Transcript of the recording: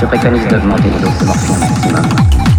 Je préconise d'augmenter les doses de morphine au maximum.